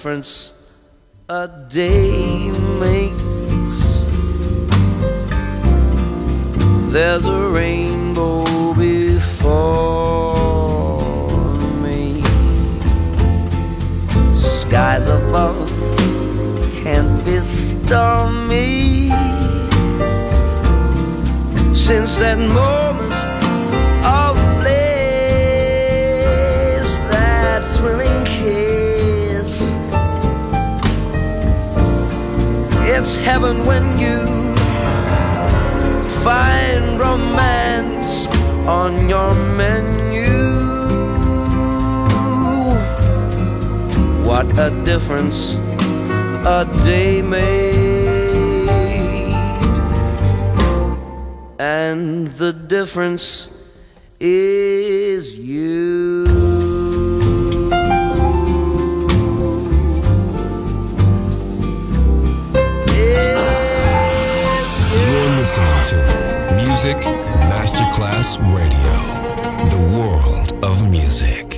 Difference difference is you. listening to Music Masterclass Radio, the world of music.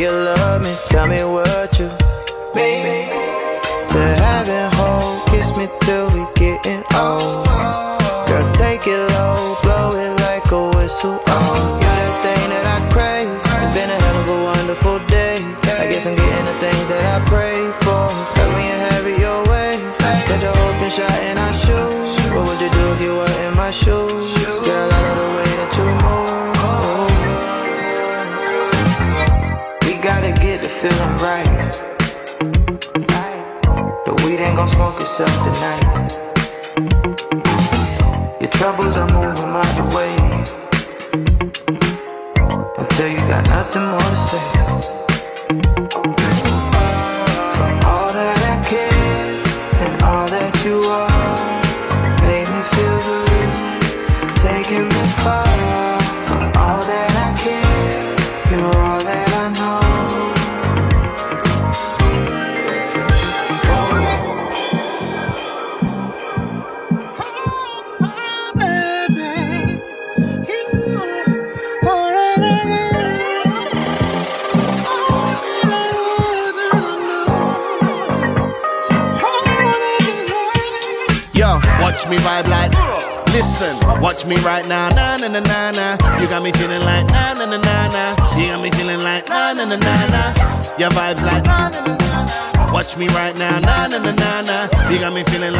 you love me, tell me what you mean. To have it hold, kiss me till we getting old. Girl, take it low, blow it like a whistle. Oh, you're the thing that I crave. It's been a hell of a wonderful day. I guess I'm getting the things that I pray for. Let me have it your way. Catch a and shot in our shoes. What would you do if you were? self-denying me feeling like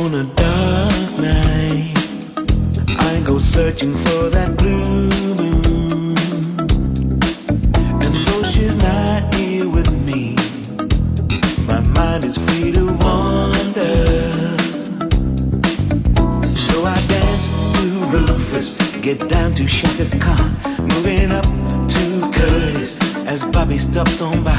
on a dark night, I go searching for that blue moon. And though she's not here with me, my mind is free to wander. So I dance to Rufus, get down to Chaka Khan, moving up to Curtis as Bobby stops on by.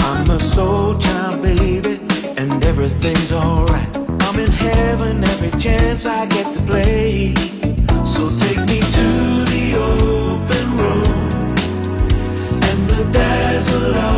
I'm a soul child, baby, and everything's alright. In heaven every chance I get to play. So take me to the open road and the dazzle of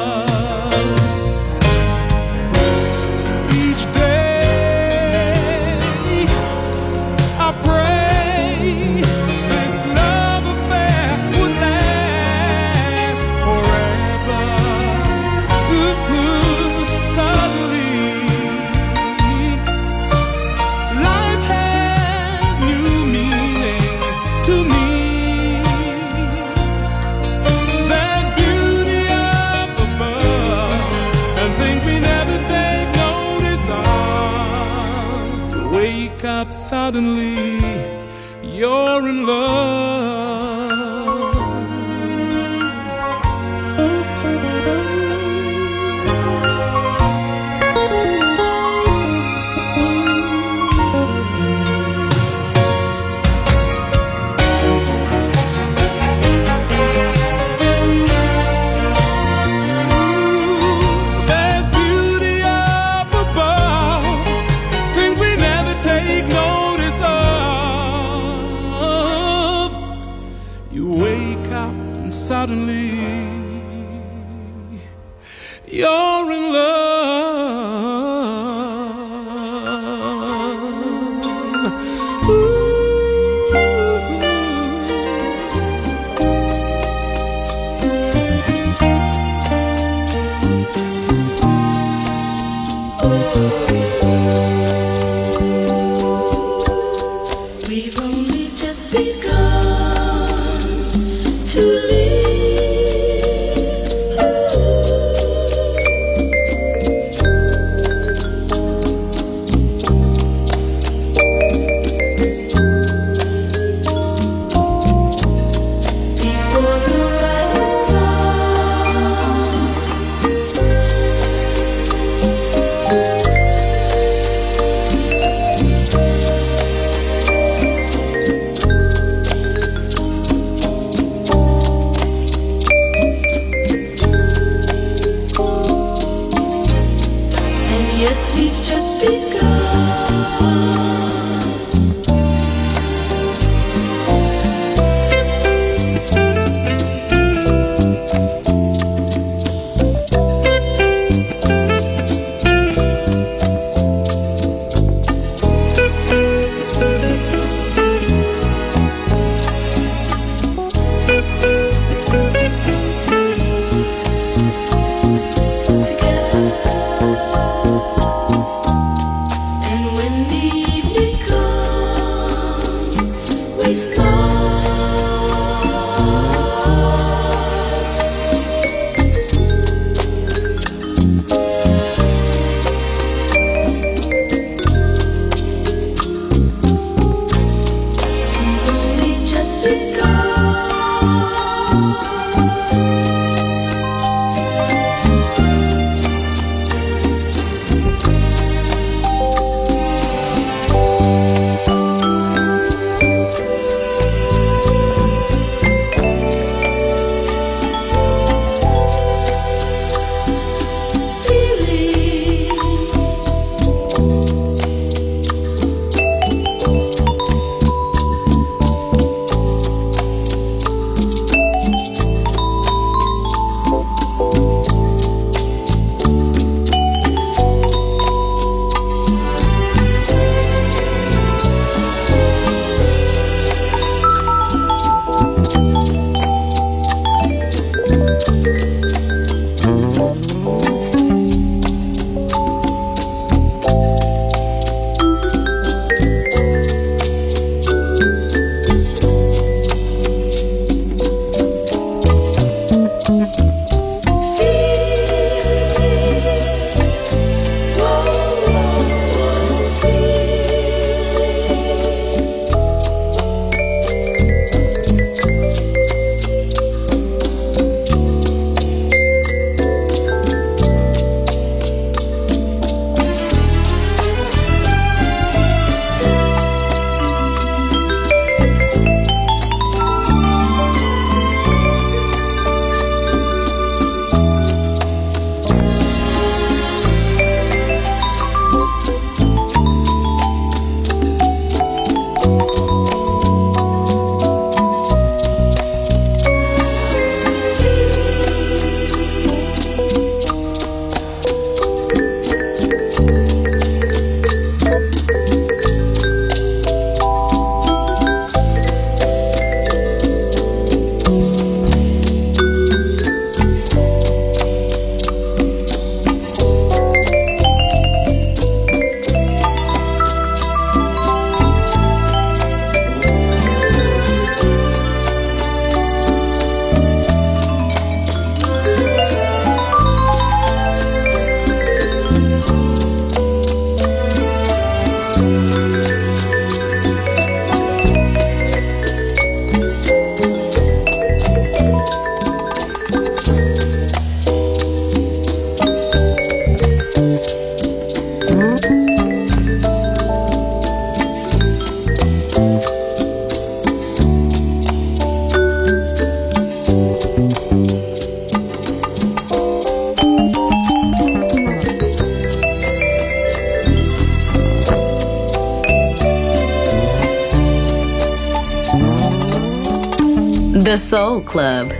Soul Club.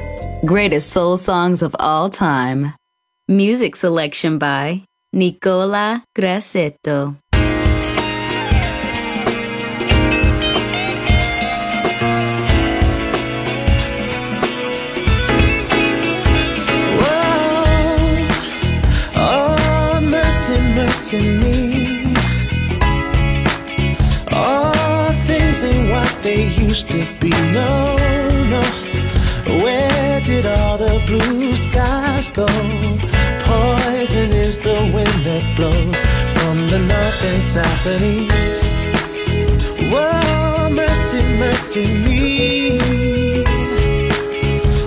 Greatest soul songs of all time. Music selection by Nicola Grassetto. Oh, mercy, mercy me. All things ain't what they used to be. No. Did all the blue skies go? Poison is the wind that blows from the north and south and east. Whoa, mercy, mercy me.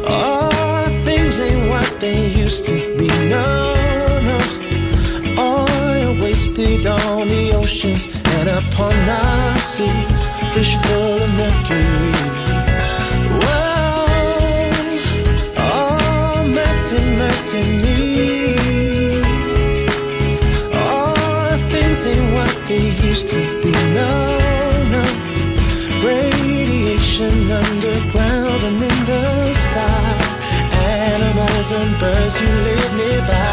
All things ain't what they used to be. No, no. Oil wasted on the oceans and upon our seas. Fish full of mercury. Mercy, me. Things ain't what they used to be. No, no. Radiation underground and in the sky. Animals and birds who live nearby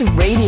Radio,